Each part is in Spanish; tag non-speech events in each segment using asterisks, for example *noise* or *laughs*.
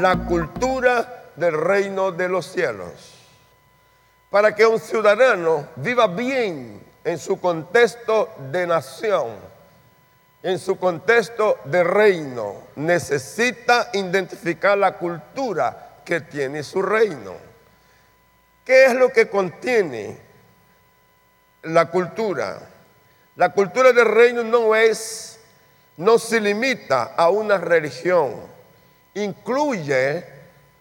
la cultura del reino de los cielos. Para que un ciudadano viva bien en su contexto de nación, en su contexto de reino, necesita identificar la cultura que tiene su reino. ¿Qué es lo que contiene la cultura? La cultura del reino no es, no se limita a una religión, incluye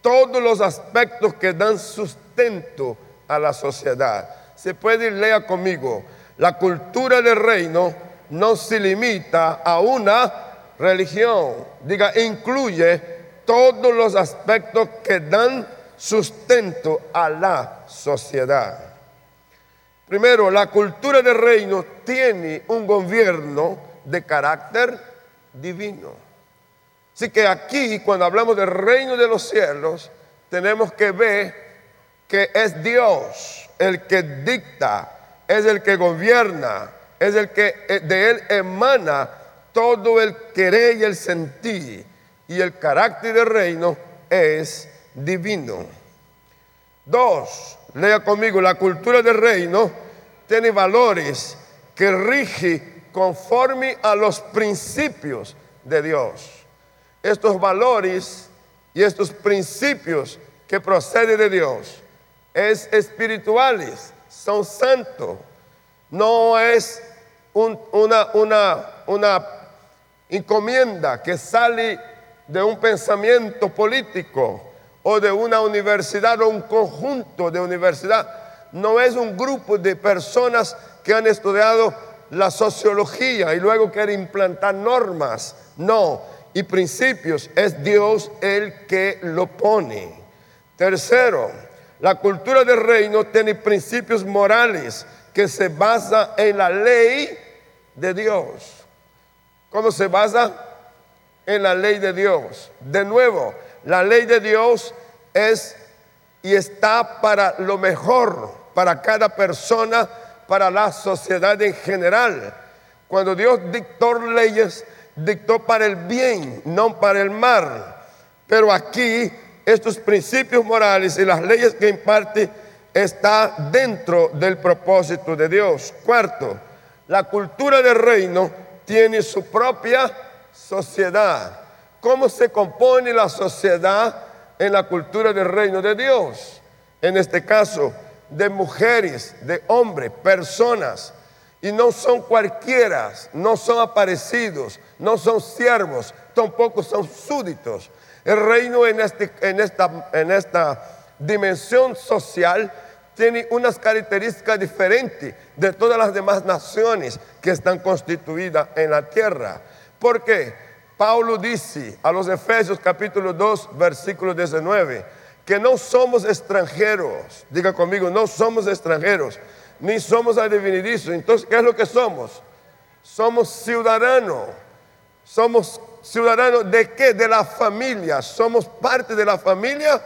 todos los aspectos que dan sustento a la sociedad. Se puede leer conmigo, la cultura del reino no se limita a una religión, diga, incluye todos los aspectos que dan sustento a la sociedad. Primero, la cultura del reino tiene un gobierno de carácter divino. Así que aquí, cuando hablamos del reino de los cielos, tenemos que ver que es Dios el que dicta, es el que gobierna, es el que eh, de él emana todo el querer y el sentir. Y el carácter del reino es divino. Dos, lea conmigo, la cultura del reino tiene valores que rige conforme a los principios de Dios. Estos valores y estos principios que proceden de Dios es espirituales, son santos. No es una, una, una encomienda que sale de un pensamiento político o de una universidad o un conjunto de universidad. No es un grupo de personas que han estudiado la sociología y luego quieren implantar normas. No, y principios. Es Dios el que lo pone. Tercero, la cultura del reino tiene principios morales que se basa en la ley de Dios. ¿Cómo se basa? En la ley de Dios. De nuevo, la ley de Dios es y está para lo mejor, para cada persona, para la sociedad en general. Cuando Dios dictó leyes, dictó para el bien, no para el mal. Pero aquí estos principios morales y las leyes que imparte está dentro del propósito de Dios. Cuarto, la cultura del reino tiene su propia sociedad. ¿Cómo se compone la sociedad en la cultura del reino de Dios? En este caso, de mujeres, de hombres, personas. Y no son cualquiera, no son aparecidos, no son siervos, tampoco son súditos. El reino en, este, en esta dimensión social tiene unas características diferentes de todas las demás naciones que están constituidas en la tierra. ¿Por qué? Pablo dice a los Efesios capítulo 2, versículo 19, que no somos extranjeros. Diga conmigo, no somos extranjeros, ni somos adivinidizos. Entonces, ¿qué es lo que somos? Somos ciudadanos. Somos ciudadanos de qué? De la familia. Somos parte de la familia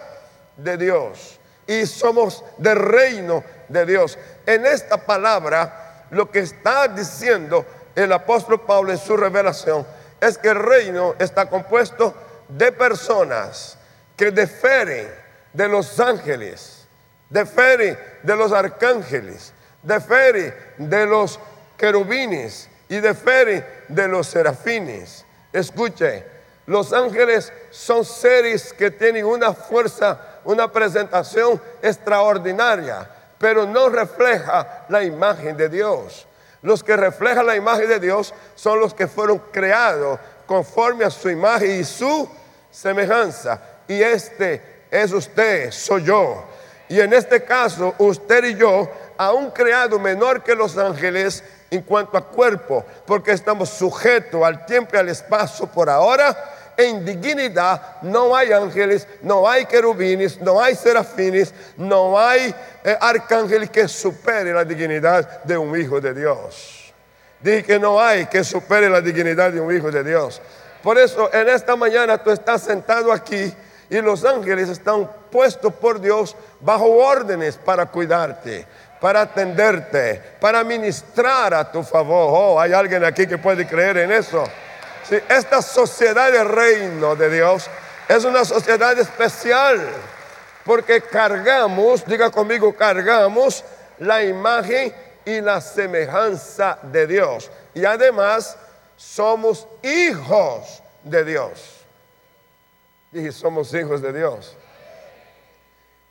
de Dios y somos del reino de Dios. En esta palabra, lo que está diciendo el apóstol Pablo en su revelación es que el reino está compuesto de personas que defieren de los ángeles, defieren de los arcángeles, defieren de los querubines y defieren de los serafines. Escuche, los ángeles son seres que tienen una fuerza una presentación extraordinaria, pero no refleja la imagen de Dios. Los que reflejan la imagen de Dios son los que fueron creados conforme a su imagen y su semejanza. Y este es usted, soy yo. Y en este caso, usted y yo, aún creado menor que los ángeles en cuanto a cuerpo, porque estamos sujetos al tiempo y al espacio por ahora, en dignidad no hay ángeles, no hay querubines, no hay serafines, no hay eh, arcángeles que supere la dignidad de un hijo de Dios. Dije que no hay que supere la dignidad de un hijo de Dios. Por eso en esta mañana tú estás sentado aquí y los ángeles están puestos por Dios bajo órdenes para cuidarte, para atenderte, para ministrar a tu favor. Oh, hay alguien aquí que puede creer en eso esta sociedad del reino de Dios Es una sociedad especial porque cargamos, diga conmigo, cargamos la imagen y la semejanza de Dios. Y además somos hijos de Dios. Dije, somos hijos de Dios.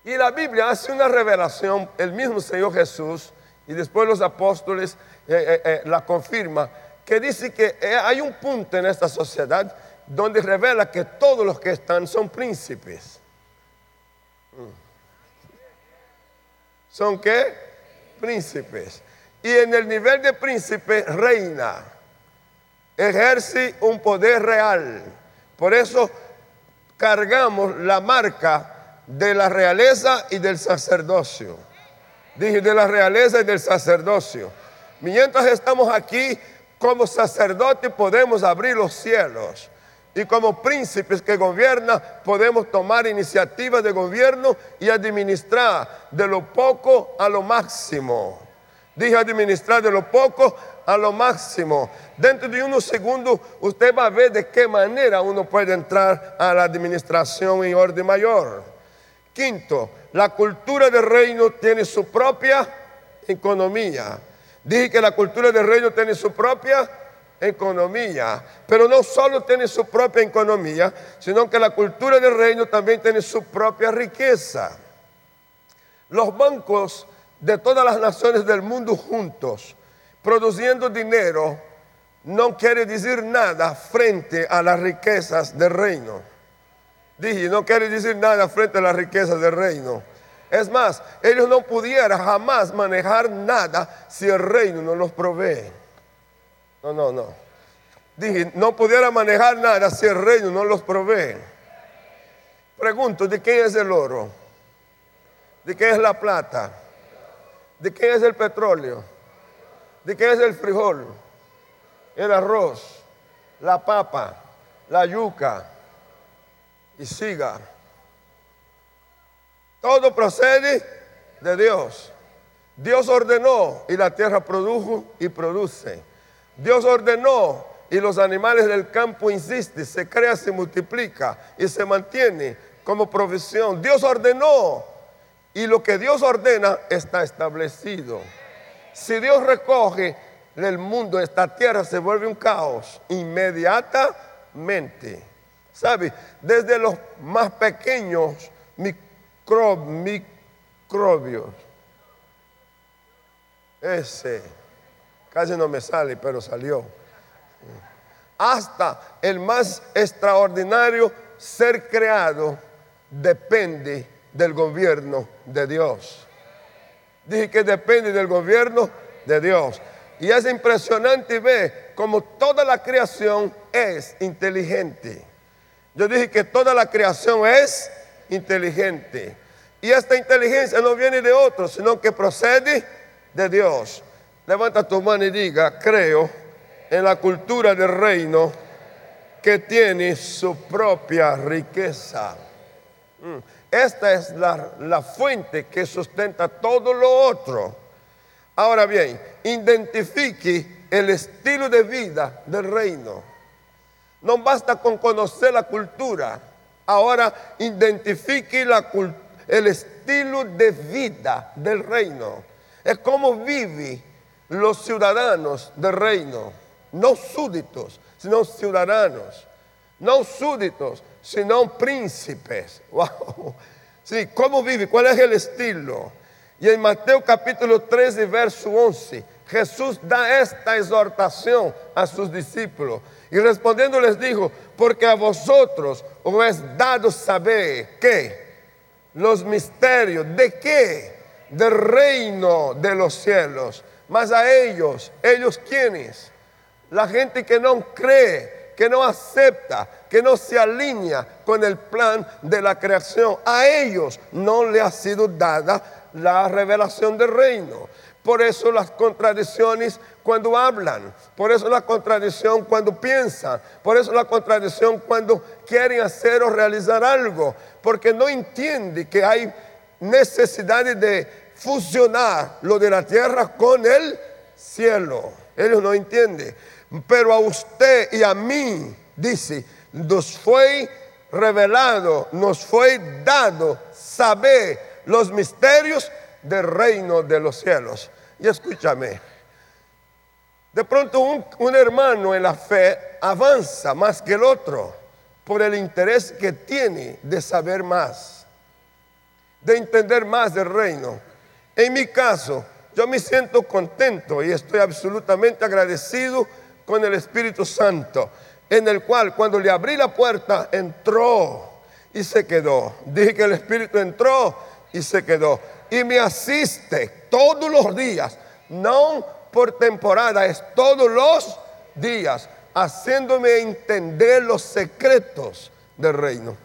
Y la Biblia hace una revelación, el mismo Señor Jesús, y después los apóstoles eh, eh, eh, la confirma, que dice que hay un punto en esta sociedad donde revela que todos los que están son príncipes. Mm. ¿Son qué? Príncipes. Y en el nivel de príncipe reina, ejerce un poder real. Por eso cargamos la marca de la realeza y del sacerdocio. Dije, de la realeza y del sacerdocio. Mientras estamos aquí, como sacerdotes podemos abrir los cielos. Y como príncipes que gobiernan, podemos tomar iniciativas de gobierno y administrar de lo poco a lo máximo. Dije administrar de lo poco a lo máximo. Dentro de unos segundos usted va a ver de qué manera uno puede entrar a la administración en orden mayor. Quinto, la cultura del reino tiene su propia economía. Dije que la cultura del reino tiene su propia economía, pero no solo tiene su propia economía, sino que la cultura del reino también tiene su propia riqueza. Los bancos de todas las naciones del mundo juntos, produciendo dinero, no quiere decir nada frente a las riquezas del reino. Dije, no quiere decir nada frente a las riquezas del reino. Es más, ellos no pudieran jamás manejar nada si el reino no los provee. No, no, no. Dije, no pudiera manejar nada si el reino no los provee. Pregunto, ¿de quién es el oro? ¿De quién es la plata? ¿De quién es el petróleo? ¿De quién es el frijol? El arroz, la papa, la yuca, y siga. Todo procede de Dios. Dios ordenó y la tierra produjo y produce. Dios ordenó y los animales del campo insisten, se crea, se multiplica y se mantiene como provisión. Dios ordenó y lo que Dios ordena está establecido. Si Dios recoge el mundo, esta tierra se vuelve un caos inmediatamente. ¿Sabe? Desde los más pequeños microbios. Ese, casi no me sale, pero salió. Hasta el más extraordinario ser creado depende del gobierno de Dios. Dije que depende del gobierno de Dios. Y es impresionante ver cómo toda la creación es inteligente. Yo dije que toda la creación es inteligente. Y esta inteligencia no viene de otro, sino que procede de Dios. Levanta tu mano y diga, creo en la cultura del reino que tiene su propia riqueza. Mm. Esta es la, la fuente que sustenta todo lo otro. Ahora bien, identifique el estilo de vida del reino. No basta con conocer la cultura. Ahora identifique el estilo de vida del reino. Es como viven los ciudadanos del reino. No súditos, sino ciudadanos. No súditos, sino príncipes. *laughs* Wow. Sí, ¿cómo vive? ¿Cuál es el estilo? Y en Mateo capítulo 13, verso 11, Jesús da esta exhortación a sus discípulos. Y respondiendo les dijo, porque a vosotros os es dado saber que los misterios de qué? Del reino de los cielos. Mas a ellos, ellos quienes? La gente que no cree, que no acepta, que no se alinea con el plan de la creación. A ellos no le ha sido dada la revelación del reino. Por eso las contradicciones cuando hablan, por eso la contradicción cuando piensan, por eso la contradicción cuando quieren hacer o realizar algo, porque no entiende que hay necesidad de fusionar lo de la tierra con el cielo. Ellos no entienden. Pero a usted y a mí, dice, nos fue revelado, nos fue dado saber los misterios del reino de los cielos. Y escúchame, de pronto un, hermano en la fe avanza más que el otro por el interés que tiene de saber más, de entender más del reino. En mi caso, yo me siento contento y estoy absolutamente agradecido con el Espíritu Santo, en el cual cuando le abrí la puerta entró y se quedó. Dije que el Espíritu entró y se quedó. Y me asiste todos los días, no por temporada, es todos los días, haciéndome entender los secretos del reino.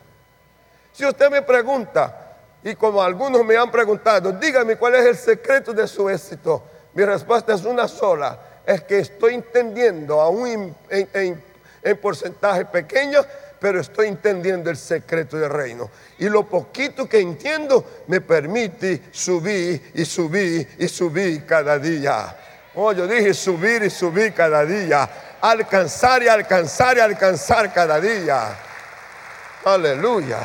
Si usted me pregunta, y como algunos me han preguntado, dígame cuál es el secreto de su éxito, mi respuesta es una sola, es que estoy entendiendo aún en, en porcentaje pequeño pero estoy entendiendo el secreto del reino. Y lo poquito que entiendo me permite subir y subir y subir cada día. Oh, yo dije subir y subir cada día. Alcanzar y alcanzar y alcanzar cada día. Aleluya.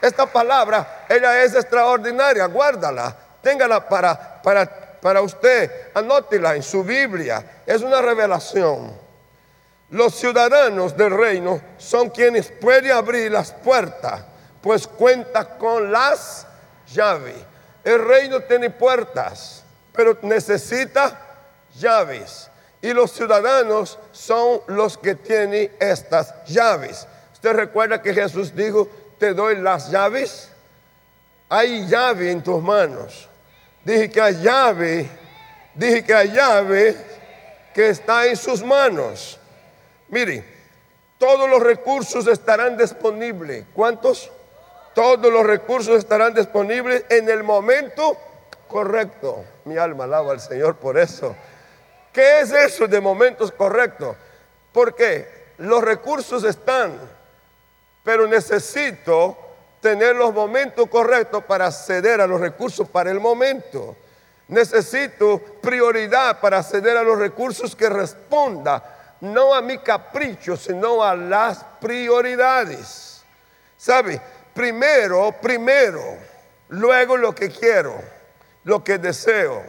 Esta palabra, ella es extraordinaria. Guárdala. Téngala para, para, para usted. Anótela en su Biblia. Es una revelación. Los ciudadanos del reino son quienes pueden abrir las puertas, pues cuenta con las llaves. El reino tiene puertas, pero necesita llaves. Y los ciudadanos son los que tienen estas llaves. ¿Usted recuerda que Jesús dijo, te doy las llaves? Hay llave en tus manos. Dije que hay llave, dije que hay llave que está en sus manos. Mire, todos los recursos estarán disponibles. ¿Cuántos? Todos los recursos estarán disponibles en el momento correcto. Mi alma alaba al Señor por eso. ¿Qué es eso de momentos correctos? Porque los recursos están, pero necesito tener los momentos correctos para acceder a los recursos para el momento. Necesito prioridad para acceder a los recursos que responda no a mi capricho, sino a las prioridades. ¿Sabe? Primero, primero, luego lo que quiero, lo que deseo.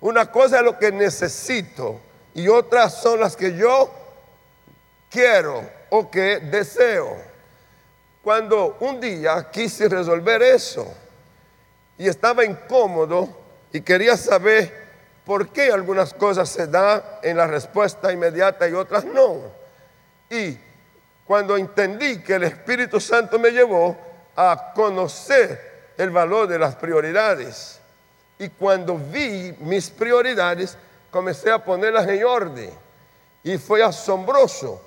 Una cosa es lo que necesito y otras son las que yo quiero o que deseo. Cuando un día quise resolver eso y estaba incómodo y quería saber por qué algunas cosas se dan en la respuesta inmediata y otras no. Y cuando entendí que el Espíritu Santo me llevó a conocer el valor de las prioridades, y cuando vi mis prioridades, comencé a ponerlas en orden. Y fue asombroso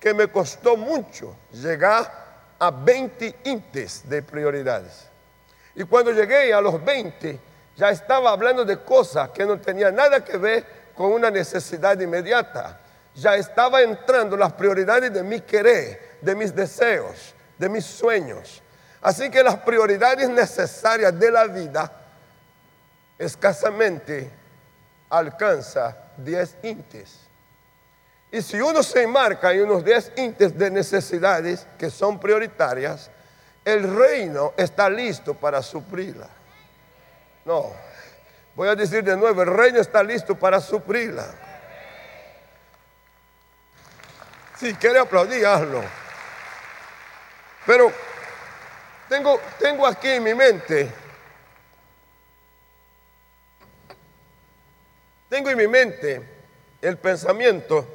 que me costó mucho llegar a 20 intes de prioridades. Y cuando llegué a los 20, ya estaba hablando de cosas que no tenían nada que ver con una necesidad inmediata. Ya estaba entrando las prioridades de mi querer, de mis deseos, de mis sueños. Así que las prioridades necesarias de la vida escasamente alcanza 10 intes. Y si uno se enmarca en unos 10 intes de necesidades que son prioritarias, el reino está listo para suplirla. No. Voy a decir de nuevo, el reino está listo para suplirla. Si quiere aplaudir, hazlo. Pero tengo, tengo aquí en mi mente, tengo en mi mente el pensamiento,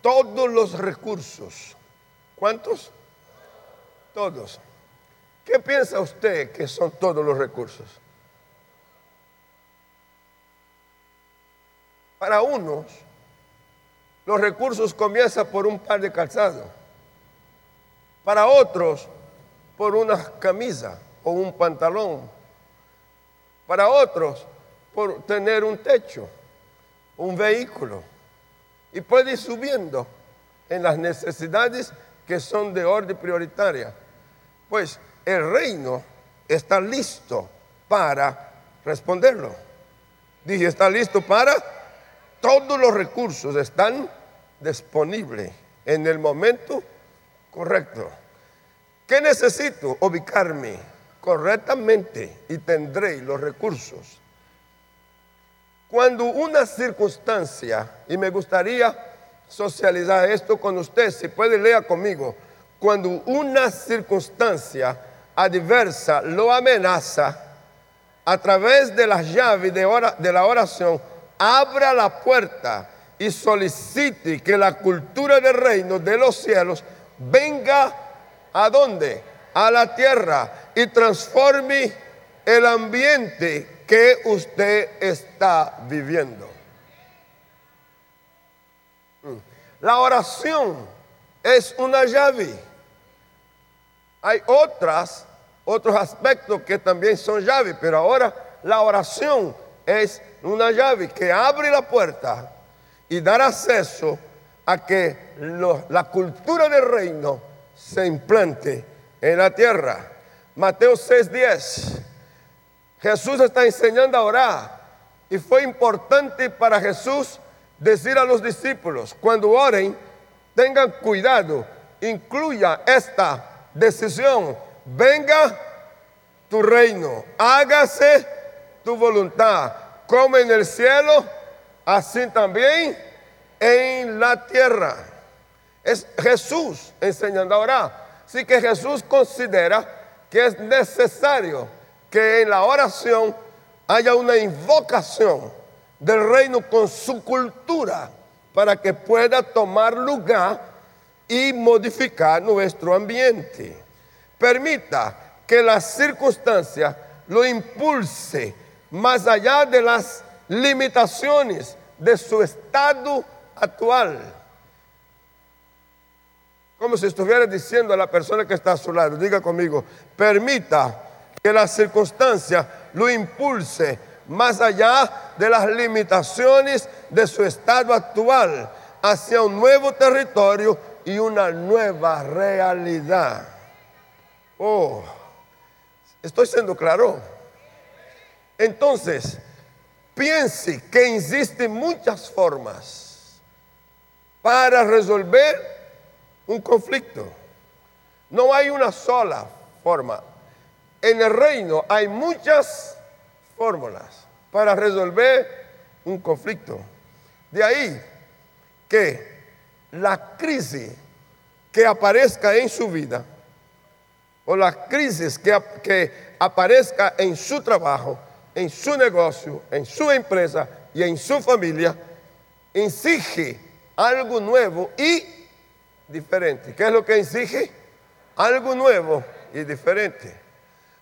todos los recursos. ¿Cuántos? Todos. ¿Qué piensa usted que son todos los recursos? Para unos, los recursos comienzan por un par de calzados. Para otros, por una camisa o un pantalón. Para otros, por tener un techo, un vehículo. Y puede ir subiendo en las necesidades que son de orden prioritaria. Pues el reino está listo para responderlo. Dije, está listo para todos los recursos están disponibles en el momento correcto. ¿Qué necesito? Ubicarme correctamente y tendré los recursos. Cuando una circunstancia, y me gustaría socializar esto con usted, si puede leer conmigo, cuando una circunstancia adversa lo amenaza, a través de la llave de, de la oración, abra la puerta y solicite que la cultura del reino de los cielos venga a dónde? A la tierra y transforme el ambiente que usted está viviendo. Mm. La oración es una llave. Hay otras, otros aspectos que también son llaves, pero ahora la oración es una llave que abre la puerta y dar acceso a que la cultura del reino se implante en la tierra. Mateo 6:10. Jesús está enseñando a orar y fue importante para Jesús decir a los discípulos, cuando oren, tengan cuidado, incluya esta decisión, venga tu reino, hágase tu voluntad, como en el cielo, así también en la tierra. Es Jesús enseñando a orar. Así que Jesús considera que es necesario que en la oración haya una invocación del reino con su cultura para que pueda tomar lugar y modificar nuestro ambiente. Permita que las circunstancias lo impulse más allá de las limitaciones de su estado actual. Como si estuviera diciendo a la persona que está a su lado, diga conmigo, permita que la circunstancia lo impulse más allá de las limitaciones de su estado actual hacia un nuevo territorio y una nueva realidad. Oh, estoy siendo claro. Entonces, piense que existen muchas formas para resolver un conflicto. No hay una sola forma. En el reino hay muchas fórmulas para resolver un conflicto. De ahí que la crisis que aparezca en su vida o la crisis que, que aparezca en su trabajo en su negocio, en su empresa y en su familia, exige algo nuevo y diferente. ¿Qué es lo que exige? Algo nuevo y diferente.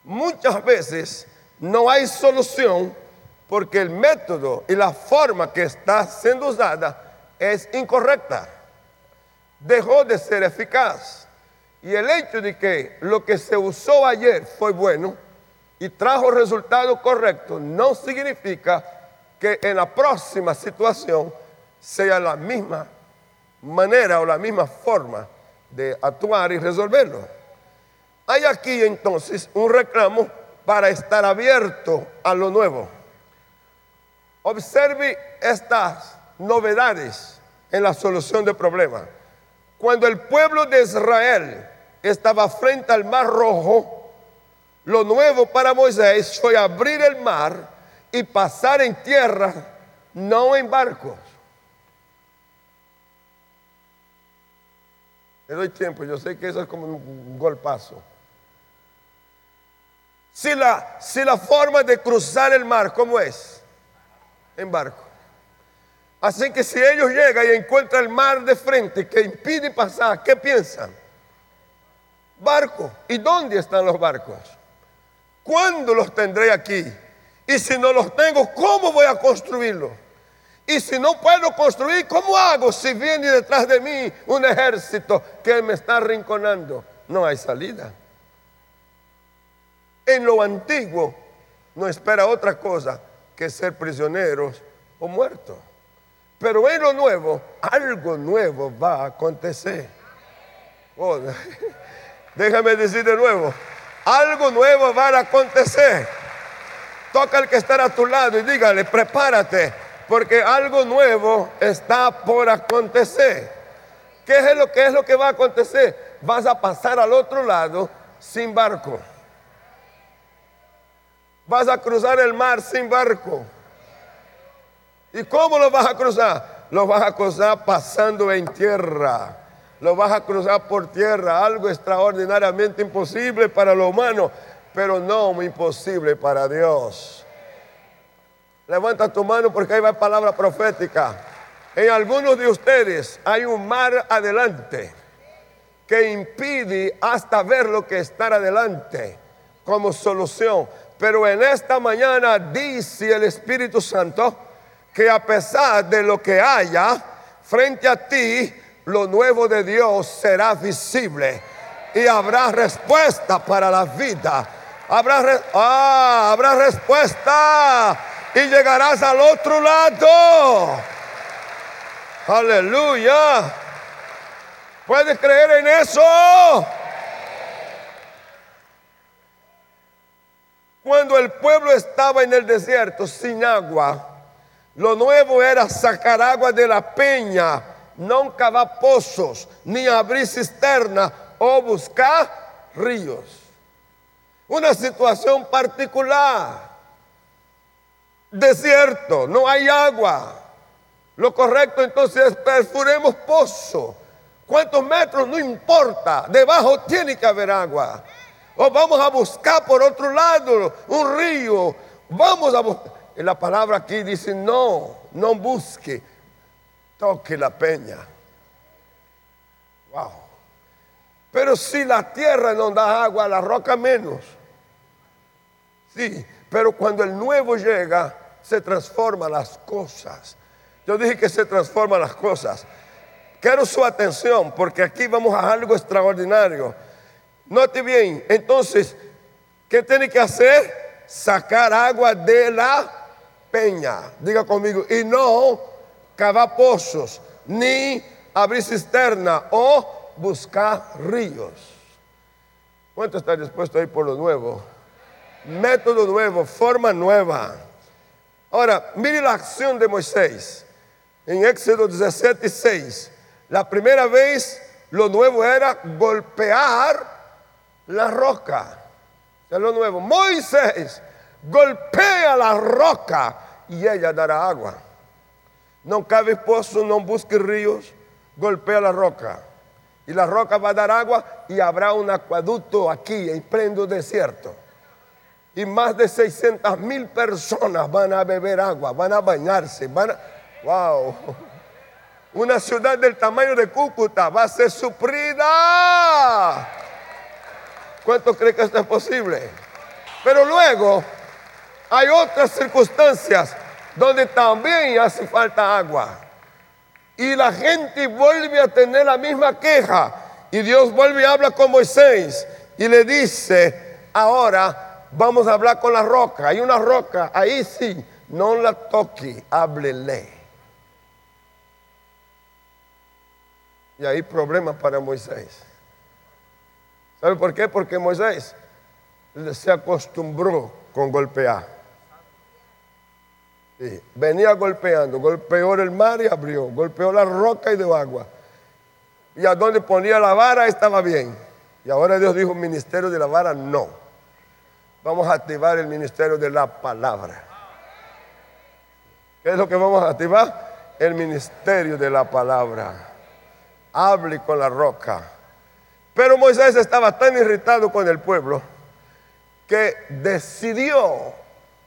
Muchas veces no hay solución porque el método y la forma que está siendo usada es incorrecta. Dejó de ser eficaz. Y el hecho de que lo que se usó ayer fue bueno, y trajo resultado correcto, no significa que en la próxima situación sea la misma manera o la misma forma de actuar y resolverlo. Hay aquí entonces un reclamo para estar abierto a lo nuevo. Observe estas novedades en la solución del problema. Cuando el pueblo de Israel estaba frente al mar rojo, lo nuevo para Moisés fue abrir el mar y pasar en tierra, no en barcos. Le doy tiempo, yo sé que eso es como un golpazo. Si la, si la forma de cruzar el mar, ¿cómo es? En barco. Así que si ellos llegan y encuentran el mar de frente que impide pasar, ¿qué piensan? Barco. ¿Y dónde están los barcos? ¿Cuándo los tendré aquí? Y si no los tengo, ¿cómo voy a construirlos? Y si no puedo construir, ¿cómo hago si viene detrás de mí un ejército que me está arrinconando? No hay salida. En lo antiguo no espera otra cosa que ser prisioneros o muertos. Pero en lo nuevo, algo nuevo va a acontecer. Oh, *laughs* déjame decir de nuevo, algo nuevo va a acontecer. Toca al que está a tu lado y dígale, prepárate, porque algo nuevo está por acontecer. ¿Qué es lo que es lo que va a acontecer? Vas a pasar al otro lado sin barco. Vas a cruzar el mar sin barco. ¿Y cómo lo vas a cruzar? Lo vas a cruzar pasando en tierra. Lo vas a cruzar por tierra. Algo extraordinariamente imposible para lo humano, pero no imposible para Dios. Levanta tu mano porque ahí va palabra profética. En algunos de ustedes hay un mar adelante que impide hasta ver lo que está adelante como solución. Pero en esta mañana dice el Espíritu Santo que a pesar de lo que haya frente a ti, lo nuevo de Dios será visible y habrá respuesta para la vida. Habrá, ah, habrá respuesta y llegarás al otro lado. Aleluya. ¿Puedes creer en eso? Cuando el pueblo estaba en el desierto sin agua, lo nuevo era sacar agua de la peña, no cavar pozos, ni abrir cisterna o buscar ríos. Una situación particular. Desierto, no hay agua. Lo correcto entonces es perforemos pozo. ¿Cuántos metros? No importa. Debajo tiene que haber agua. O vamos a buscar por otro lado un río. Vamos a buscar. La palabra aquí dice, no, no busque. Toque la peña. Wow. Pero si la tierra no da agua, la roca menos. Sí, pero cuando el nuevo llega, se transforman las cosas. Yo dije que se transforman las cosas. Quiero su atención porque aquí vamos a algo extraordinario. Note bien, entonces, ¿qué tiene que hacer? Sacar agua de la peña. Diga conmigo, y no cavar pozos, ni abrir cisterna o buscar ríos. ¿Cuánto está dispuesto a ir por lo nuevo? Método nuevo, forma nueva. Ahora, mire la acción de Moisés en Éxodo 17, 6. La primera vez lo nuevo era golpear la roca. Es lo nuevo. Moisés golpea la roca y ella dará agua. No cabe pozo, no busque ríos, golpea la roca. Y la roca va a dar agua y habrá un acueducto aquí en pleno desierto. Y más de 600 mil personas van a beber agua, van a bañarse, van a... ¡Wow! Una ciudad del tamaño de Cúcuta va a ser suprida. ¿Cuánto cree que esto es posible? Pero luego hay otras circunstancias donde también hace falta agua. Y la gente vuelve a tener la misma queja. Y Dios vuelve a hablar con Moisés y le dice, ahora vamos a hablar con la roca. Hay una roca, ahí sí, no la toque, háblele. Y hay problemas para Moisés. ¿Sabe por qué? Porque Moisés se acostumbró con golpear. Venía golpeando, golpeó el mar y abrió, golpeó la roca y dio agua. Y a donde ponía la vara estaba bien. Y ahora Dios dijo, ministerio de la vara no. Vamos a activar el ministerio de la palabra. ¿Qué es lo que vamos a activar? El ministerio de la palabra. Hable con la roca pero Moisés estaba tan irritado con el pueblo que decidió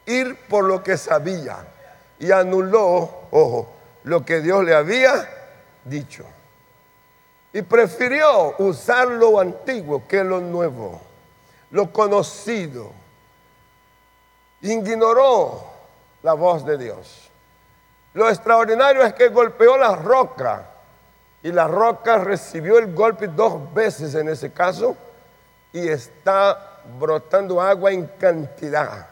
ir por lo que sabía y anuló, ojo, lo que Dios le había dicho. Y prefirió usar lo antiguo que lo nuevo, lo conocido. Ignoró la voz de Dios. Lo extraordinario es que golpeó la roca y la roca recibió el golpe dos veces en ese caso y está brotando agua en cantidad.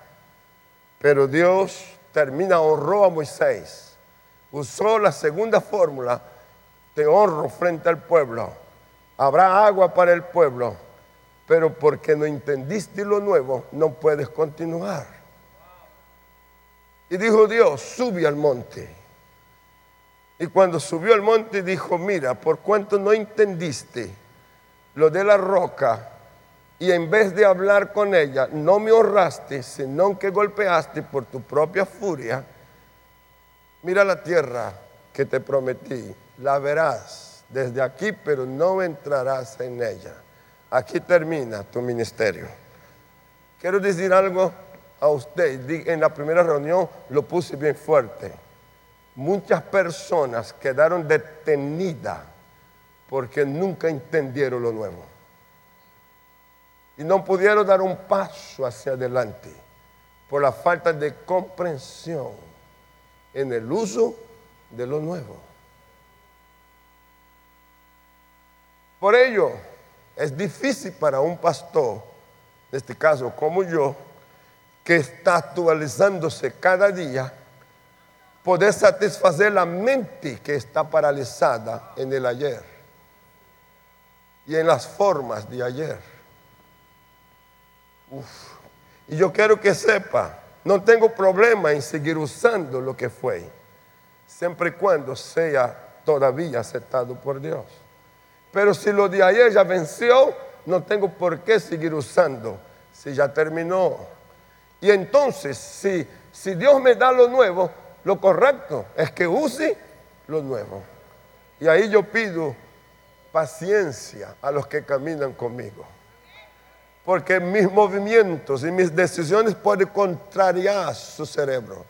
Pero Dios termina, honró a Moisés. Usó la segunda fórmula, te honro frente al pueblo. Habrá agua para el pueblo, pero porque no entendiste lo nuevo, no puedes continuar. Y dijo Dios, sube al monte Y cuando subió al monte dijo, mira, por cuanto no entendiste lo de la roca, y en vez de hablar con ella, no me honraste, sino que golpeaste por tu propia furia, mira la tierra que te prometí, la verás desde aquí, pero no entrarás en ella. Aquí termina tu ministerio. Quiero decir algo a usted. En la primera reunión lo puse bien fuerte. Muchas personas quedaron detenidas porque nunca entendieron lo nuevo. Y no pudieron dar un paso hacia adelante por la falta de comprensión en el uso de lo nuevo. Por ello, es difícil para un pastor, en este caso como yo, que está actualizándose cada día, poder satisfacer la mente que está paralizada en el ayer y en las formas de ayer. Y yo quiero que sepa, no tengo problema en seguir usando lo que fue, siempre y cuando sea todavía aceptado por Dios. Pero si lo de ayer ya venció, no tengo por qué seguir usando, si ya terminó. Y entonces, si, si Dios me da lo nuevo, lo correcto es que use lo nuevo. Y ahí yo pido paciencia a los que caminan conmigo. Porque mis movimientos y mis decisiones pueden contrariar su cerebro,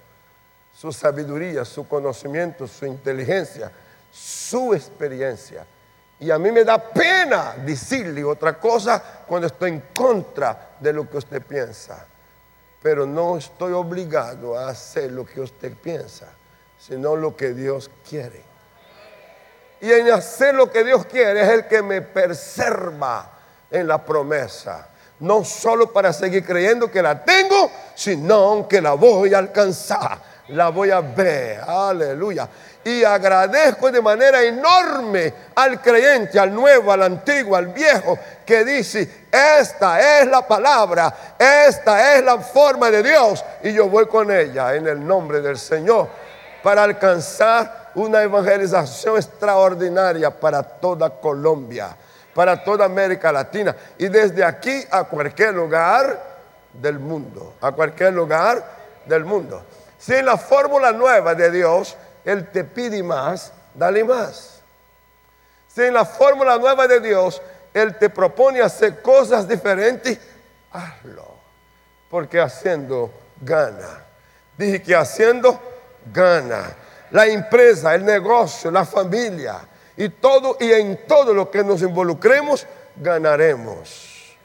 su sabiduría, su conocimiento, su inteligencia, su experiencia. Y a mí me da pena decirle otra cosa cuando estoy en contra de lo que usted piensa. Pero no estoy obligado a hacer lo que usted piensa, sino lo que Dios quiere. Y en hacer lo que Dios quiere es el que me preserva en la promesa. No solo para seguir creyendo que la tengo, sino que la voy a alcanzar, la voy a ver. Aleluya. Y agradezco de manera enorme al creyente, al nuevo, al antiguo, al viejo, que dice, esta es la palabra, esta es la forma de Dios, y yo voy con ella en el nombre del Señor para alcanzar una evangelización extraordinaria para toda Colombia, para toda América Latina, y desde aquí a cualquier lugar del mundo, a cualquier lugar del mundo. Si la fórmula nueva de Dios él te pide más, dale más. Si en la fórmula nueva de Dios Él te propone hacer cosas diferentes, hazlo. Porque haciendo gana. Dije que haciendo gana. La empresa, el negocio, la familia y todo y en todo lo que nos involucremos ganaremos.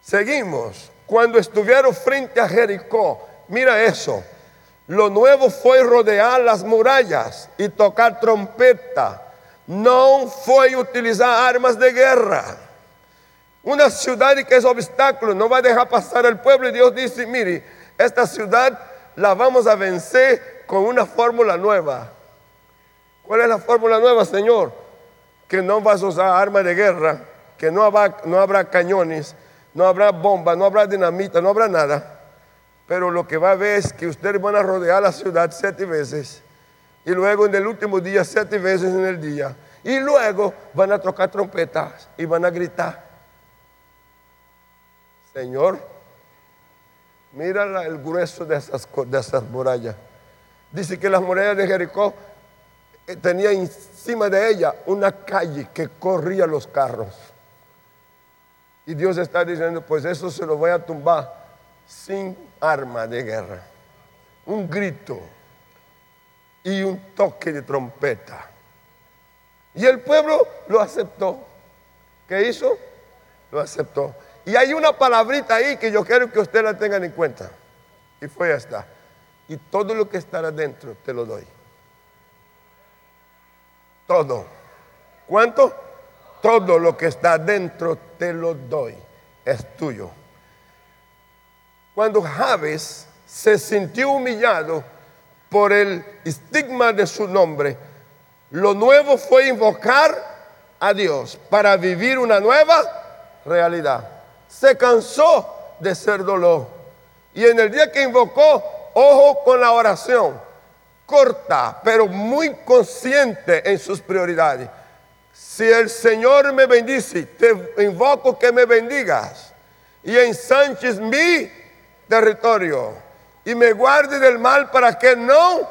Seguimos. Cuando estuvieron frente a Jericó, mira eso. Lo nuevo fue rodear las murallas y tocar trompeta. No fue utilizar armas de guerra. Una ciudad que es obstáculo no va a dejar pasar al pueblo y Dios dice, mire, esta ciudad la vamos a vencer con una fórmula nueva. ¿Cuál es la fórmula nueva, Señor? Que no vas a usar armas de guerra, que no habrá, no habrá cañones, no habrá bombas, no habrá dinamita, no habrá nada pero lo que va a ver es que ustedes van a rodear la ciudad siete veces. Y luego en el último día, siete veces en el día. Y luego van a tocar trompetas y van a gritar. Señor, mira el grueso de esas, de esas murallas. Dice que las murallas de Jericó tenía encima de ella una calle que corría los carros. Y Dios está diciendo, pues eso se lo voy a tumbar sin arma de guerra, un grito y un toque de trompeta. Y el pueblo lo aceptó. ¿Qué hizo? Lo aceptó. Y hay una palabrita ahí que yo quiero que ustedes la tengan en cuenta. Y fue esta. Y todo lo que estará dentro te lo doy. Todo. ¿Cuánto? Todo lo que está dentro te lo doy. Es tuyo. Cuando Javes se sintió humillado por el estigma de su nombre, lo nuevo fue invocar a Dios para vivir una nueva realidad. Se cansó de ser dolor. Y en el día que invocó, ojo con la oración, corta, pero muy consciente en sus prioridades. Si el Señor me bendice, te invoco que me bendigas y ensanches mi territorio y me guarde del mal para que no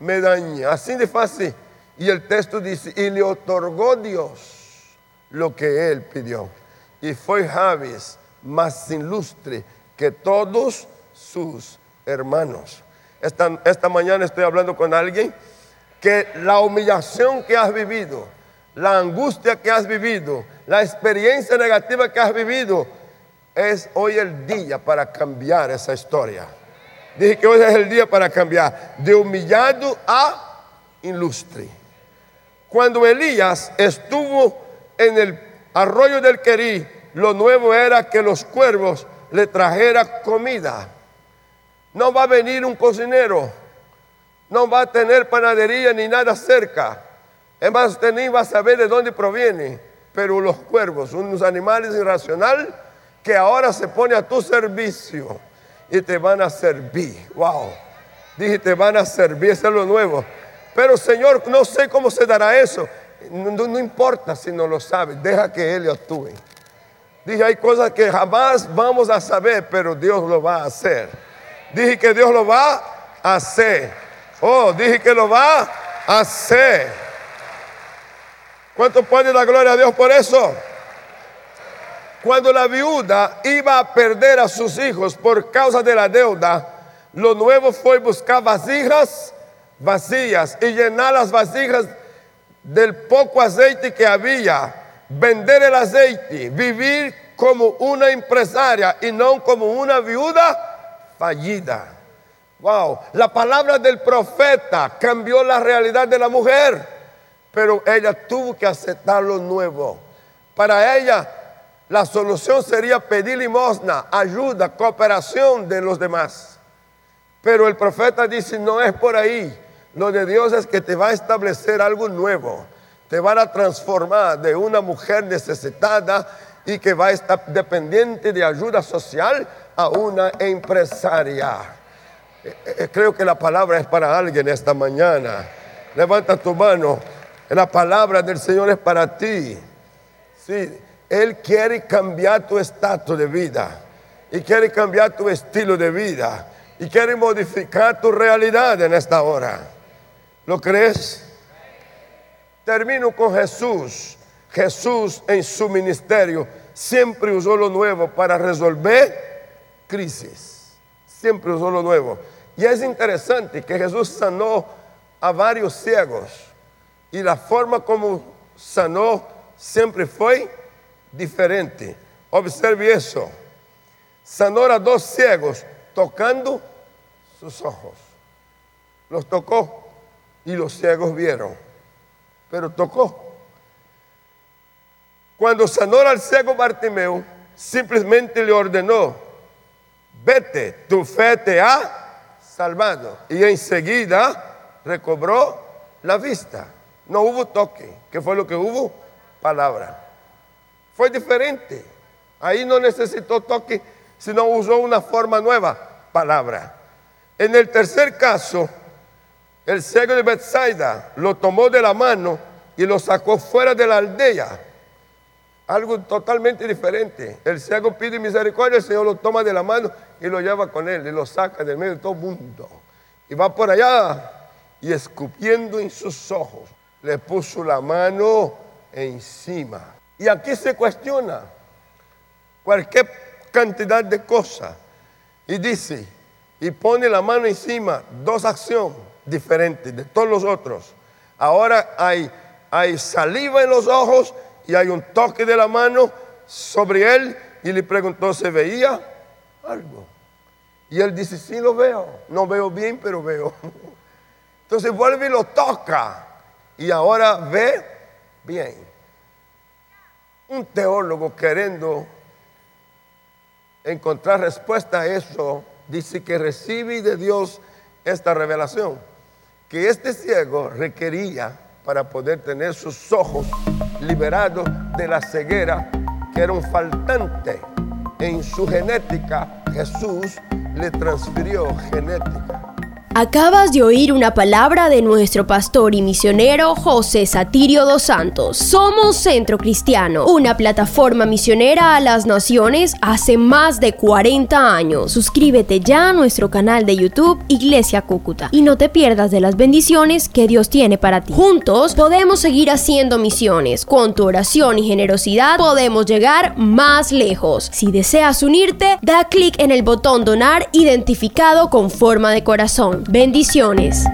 me dañe. Así de fácil. Y el texto dice, y le otorgó Dios lo que él pidió. Y fue Javes más ilustre que todos sus hermanos. Esta, mañana estoy hablando con alguien que la humillación que has vivido, la angustia que has vivido, la experiencia negativa que has vivido, es hoy el día para cambiar esa historia. Dije que hoy es el día para cambiar de humillado a ilustre. Cuando Elías estuvo en el arroyo del Querí, lo nuevo era que los cuervos le trajeran comida. No va a venir un cocinero, no va a tener panadería ni nada cerca. Es más, usted ni va a saber de dónde proviene. Pero los cuervos, unos animales irracionales que ahora se pone a tu servicio y te van a servir. Wow. Dije, te van a servir, eso es lo nuevo. Pero Señor, no sé cómo se dará eso. No, importa si no lo sabes, deja que Él actúe. Dije, hay cosas que jamás vamos a saber, pero Dios lo va a hacer. Dije que Dios lo va a hacer. Oh, dije que lo va a hacer. ¿Cuánto puede la gloria a Dios por eso? Cuando la viuda iba a perder a sus hijos por causa de la deuda, lo nuevo fue buscar vasijas vacías y llenar las vasijas del poco aceite que había, vender el aceite, vivir como una empresaria y no como una viuda fallida. Wow, la palabra del profeta cambió la realidad de la mujer, pero ella tuvo que aceptar lo nuevo. Para ella la solución sería pedir limosna, ayuda, cooperación de los demás. Pero el profeta dice, no es por ahí. Lo de Dios es que te va a establecer algo nuevo. Te van a transformar de una mujer necesitada y que va a estar dependiente de ayuda social a una empresaria. Eh, eh, creo que la palabra es para alguien esta mañana. Levanta tu mano. La palabra del Señor es para ti. Sí. Él quiere cambiar tu estatus de vida y quiere cambiar tu estilo de vida y quiere modificar tu realidad en esta hora. ¿Lo crees? Termino con Jesús. Jesús en su ministerio siempre usó lo nuevo para resolver crisis. Siempre usó lo nuevo. Y es interesante que Jesús sanó a varios ciegos y la forma como sanó siempre fue diferente. Observe eso. Sanó a dos ciegos tocando sus ojos. Los tocó y los ciegos vieron. Pero tocó. Cuando sanó al ciego Bartimeo, simplemente le ordenó, vete, tu fe te ha salvado. Y enseguida recobró la vista. No hubo toque. ¿Qué fue lo que hubo? Palabra fue diferente. Ahí no necesitó toque, sino usó una forma nueva, palabra. En el tercer caso, el ciego de Bethsaida lo tomó de la mano y lo sacó fuera de la aldea. Algo totalmente diferente. El ciego pide misericordia, el Señor lo toma de la mano y lo lleva con él y lo saca del medio de todo el mundo. Y va por allá y escupiendo en sus ojos, le puso la mano encima y aquí se cuestiona cualquier cantidad de cosas. Y dice, y pone la mano encima, dos acciones diferentes de todos los otros. Ahora hay, hay saliva en los ojos y hay un toque de la mano sobre él y le preguntó, ¿se veía algo? Y él dice, sí lo veo, no veo bien, pero veo. *laughs* Entonces vuelve y lo toca y ahora ve bien un teólogo queriendo encontrar respuesta a eso, dice que recibe de Dios esta revelación, que este ciego requería para poder tener sus ojos liberados de la ceguera, que era un faltante en su genética, Jesús le transfirió genética. Acabas de oír una palabra de nuestro pastor y misionero José Satirio dos Santos. Somos Centro Cristiano, una plataforma misionera a las naciones hace más de 40 años. Suscríbete ya a nuestro canal de YouTube Iglesia Cúcuta y no te pierdas de las bendiciones que Dios tiene para ti. Juntos podemos seguir haciendo misiones. Con tu oración y generosidad podemos llegar más lejos. Si deseas unirte, da clic en el botón donar identificado con forma de corazón. Bendiciones.